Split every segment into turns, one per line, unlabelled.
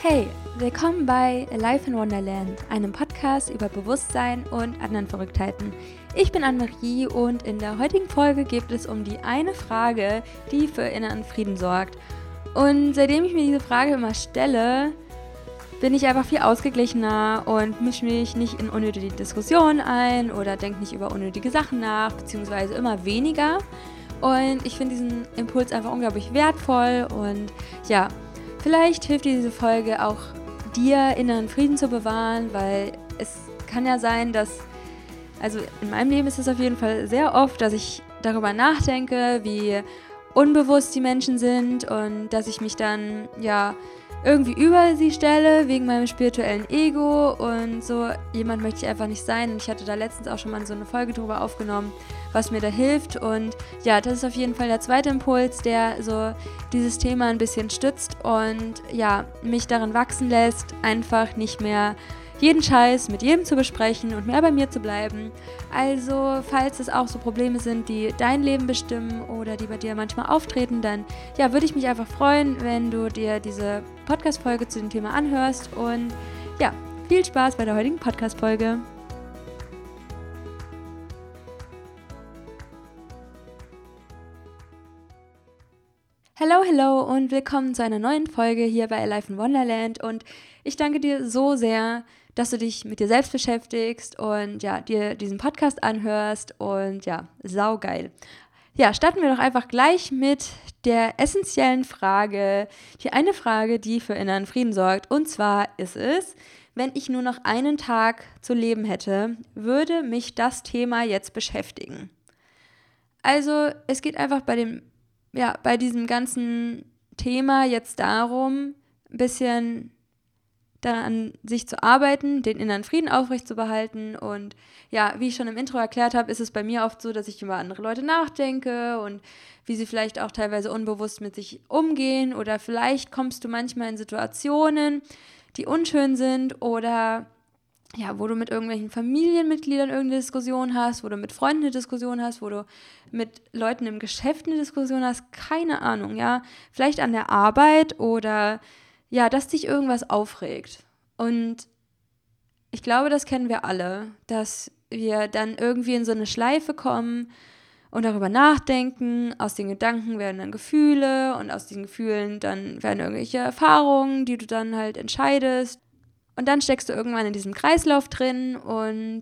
Hey, willkommen bei Life in Wonderland, einem Podcast über Bewusstsein und anderen Verrücktheiten. Ich bin Anne-Marie und in der heutigen Folge geht es um die eine Frage, die für inneren Frieden sorgt. Und seitdem ich mir diese Frage immer stelle, bin ich einfach viel ausgeglichener und mische mich nicht in unnötige Diskussionen ein oder denke nicht über unnötige Sachen nach, beziehungsweise immer weniger. Und ich finde diesen Impuls einfach unglaublich wertvoll und ja, Vielleicht hilft diese Folge auch dir, inneren Frieden zu bewahren, weil es kann ja sein, dass, also in meinem Leben ist es auf jeden Fall sehr oft, dass ich darüber nachdenke, wie unbewusst die Menschen sind und dass ich mich dann, ja, irgendwie über sie stelle, wegen meinem spirituellen Ego und so. Jemand möchte ich einfach nicht sein. Und ich hatte da letztens auch schon mal so eine Folge drüber aufgenommen, was mir da hilft. Und ja, das ist auf jeden Fall der zweite Impuls, der so dieses Thema ein bisschen stützt und ja, mich darin wachsen lässt, einfach nicht mehr jeden Scheiß mit jedem zu besprechen und mehr bei mir zu bleiben. Also, falls es auch so Probleme sind, die dein Leben bestimmen oder die bei dir manchmal auftreten, dann ja, würde ich mich einfach freuen, wenn du dir diese Podcast-Folge zu dem Thema anhörst. Und ja, viel Spaß bei der heutigen Podcast-Folge. Hello, hello und willkommen zu einer neuen Folge hier bei Alive in Wonderland. Und ich danke dir so sehr, dass du dich mit dir selbst beschäftigst und ja, dir diesen Podcast anhörst und ja, saugeil. Ja, starten wir doch einfach gleich mit der essentiellen Frage, die eine Frage, die für inneren Frieden sorgt. Und zwar ist es, wenn ich nur noch einen Tag zu leben hätte, würde mich das Thema jetzt beschäftigen. Also es geht einfach bei dem, ja, bei diesem ganzen Thema jetzt darum, ein bisschen daran sich zu arbeiten, den inneren Frieden aufrechtzubehalten. Und ja, wie ich schon im Intro erklärt habe, ist es bei mir oft so, dass ich über andere Leute nachdenke und wie sie vielleicht auch teilweise unbewusst mit sich umgehen. Oder vielleicht kommst du manchmal in Situationen, die unschön sind oder ja, wo du mit irgendwelchen Familienmitgliedern irgendeine Diskussion hast, wo du mit Freunden eine Diskussion hast, wo du mit Leuten im Geschäft eine Diskussion hast, keine Ahnung, ja. Vielleicht an der Arbeit oder ja, dass dich irgendwas aufregt. Und ich glaube, das kennen wir alle, dass wir dann irgendwie in so eine Schleife kommen und darüber nachdenken. Aus den Gedanken werden dann Gefühle und aus diesen Gefühlen dann werden irgendwelche Erfahrungen, die du dann halt entscheidest. Und dann steckst du irgendwann in diesem Kreislauf drin und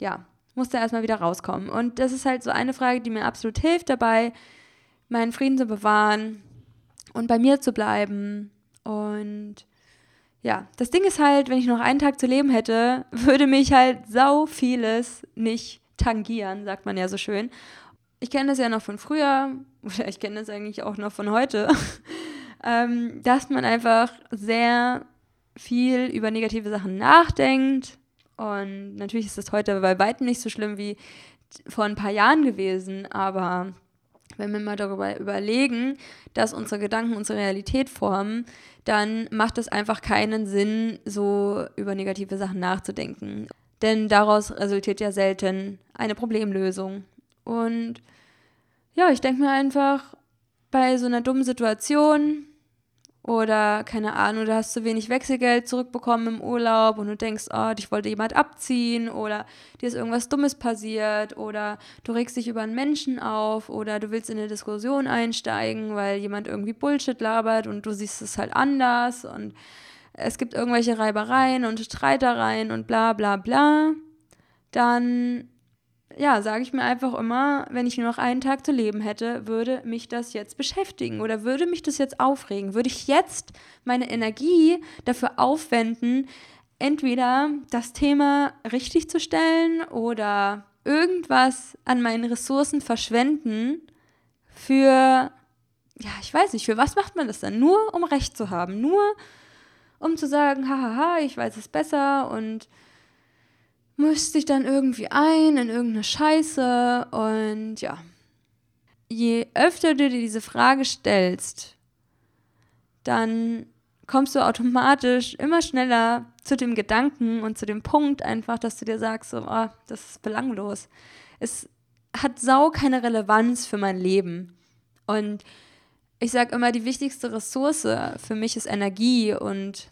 ja, musst da erstmal wieder rauskommen. Und das ist halt so eine Frage, die mir absolut hilft dabei, meinen Frieden zu bewahren und bei mir zu bleiben und ja, das Ding ist halt, wenn ich noch einen Tag zu leben hätte, würde mich halt sau vieles nicht tangieren, sagt man ja so schön. Ich kenne das ja noch von früher, oder ich kenne das eigentlich auch noch von heute, ähm, dass man einfach sehr viel über negative Sachen nachdenkt. Und natürlich ist das heute bei weitem nicht so schlimm wie vor ein paar Jahren gewesen, aber wenn wir mal darüber überlegen, dass unsere Gedanken unsere Realität formen, dann macht es einfach keinen Sinn, so über negative Sachen nachzudenken. Denn daraus resultiert ja selten eine Problemlösung. Und ja, ich denke mir einfach, bei so einer dummen Situation oder keine Ahnung, du hast zu wenig Wechselgeld zurückbekommen im Urlaub und du denkst, oh, dich wollte jemand abziehen oder dir ist irgendwas Dummes passiert oder du regst dich über einen Menschen auf oder du willst in eine Diskussion einsteigen, weil jemand irgendwie Bullshit labert und du siehst es halt anders und es gibt irgendwelche Reibereien und Streitereien und bla bla bla, dann ja, sage ich mir einfach immer, wenn ich nur noch einen Tag zu leben hätte, würde mich das jetzt beschäftigen oder würde mich das jetzt aufregen? Würde ich jetzt meine Energie dafür aufwenden, entweder das Thema richtig zu stellen oder irgendwas an meinen Ressourcen verschwenden für, ja, ich weiß nicht, für was macht man das dann? Nur um Recht zu haben, nur um zu sagen, hahaha, ich weiß es besser und mischt sich dann irgendwie ein in irgendeine Scheiße und ja. Je öfter du dir diese Frage stellst, dann kommst du automatisch immer schneller zu dem Gedanken und zu dem Punkt einfach, dass du dir sagst, so, oh, das ist belanglos. Es hat sau keine Relevanz für mein Leben. Und ich sage immer, die wichtigste Ressource für mich ist Energie und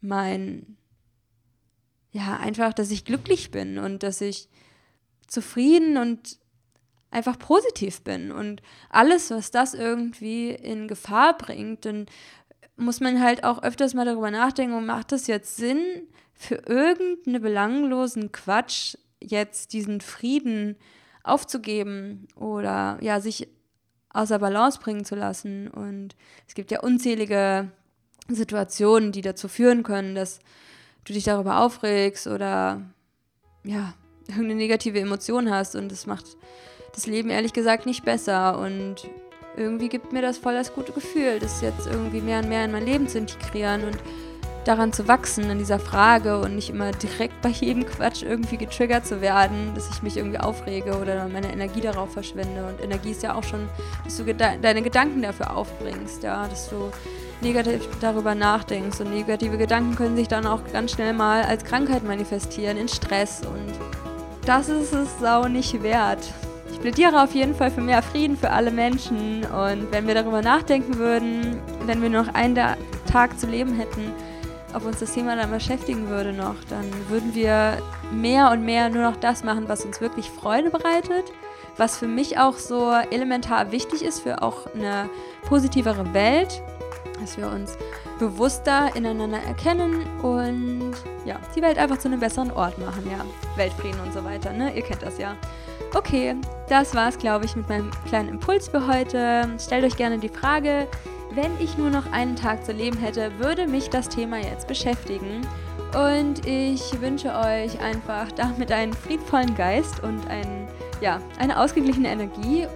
mein, ja, einfach, dass ich glücklich bin und dass ich zufrieden und einfach positiv bin. Und alles, was das irgendwie in Gefahr bringt, dann muss man halt auch öfters mal darüber nachdenken, macht das jetzt Sinn, für irgendeinen belanglosen Quatsch jetzt diesen Frieden aufzugeben oder ja, sich außer Balance bringen zu lassen. Und es gibt ja unzählige Situationen, die dazu führen können, dass du dich darüber aufregst oder ja, irgendeine negative Emotion hast und das macht das Leben ehrlich gesagt nicht besser und irgendwie gibt mir das voll das gute Gefühl, das jetzt irgendwie mehr und mehr in mein Leben zu integrieren und daran zu wachsen in dieser Frage und nicht immer direkt bei jedem Quatsch irgendwie getriggert zu werden, dass ich mich irgendwie aufrege oder meine Energie darauf verschwende. Und Energie ist ja auch schon, dass du deine Gedanken dafür aufbringst, ja, dass du negativ darüber nachdenkst. Und negative Gedanken können sich dann auch ganz schnell mal als Krankheit manifestieren, in Stress. Und das ist es sau nicht wert. Ich plädiere auf jeden Fall für mehr Frieden für alle Menschen. Und wenn wir darüber nachdenken würden, wenn wir noch einen Tag zu leben hätten, ob uns das Thema dann beschäftigen würde noch, dann würden wir mehr und mehr nur noch das machen, was uns wirklich Freude bereitet, was für mich auch so elementar wichtig ist für auch eine positivere Welt, dass wir uns bewusster ineinander erkennen und ja, die Welt einfach zu einem besseren Ort machen, ja, Weltfrieden und so weiter, ne? Ihr kennt das ja. Okay, das war's, glaube ich, mit meinem kleinen Impuls für heute. Stellt euch gerne die Frage, wenn ich nur noch einen Tag zu leben hätte, würde mich das Thema jetzt beschäftigen. Und ich wünsche euch einfach damit einen friedvollen Geist und ein, ja, eine ausgeglichene Energie.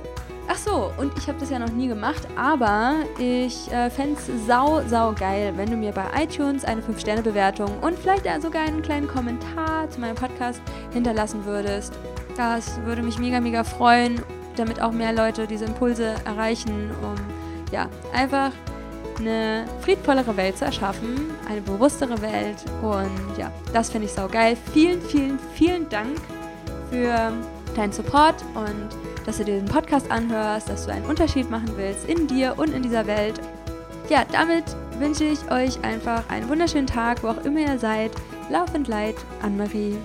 Ach so, und ich habe das ja noch nie gemacht, aber ich äh, fände es sau, sau geil, wenn du mir bei iTunes eine 5-Sterne-Bewertung und vielleicht sogar einen kleinen Kommentar zu meinem Podcast hinterlassen würdest. Das würde mich mega, mega freuen, damit auch mehr Leute diese Impulse erreichen, um ja, einfach eine friedvollere Welt zu erschaffen, eine bewusstere Welt und ja, das finde ich sau geil. Vielen, vielen, vielen Dank für deinen Support und dass du dir den Podcast anhörst, dass du einen Unterschied machen willst in dir und in dieser Welt. Ja, damit wünsche ich euch einfach einen wunderschönen Tag, wo auch immer ihr seid. Laufend Leid, Anne-Marie.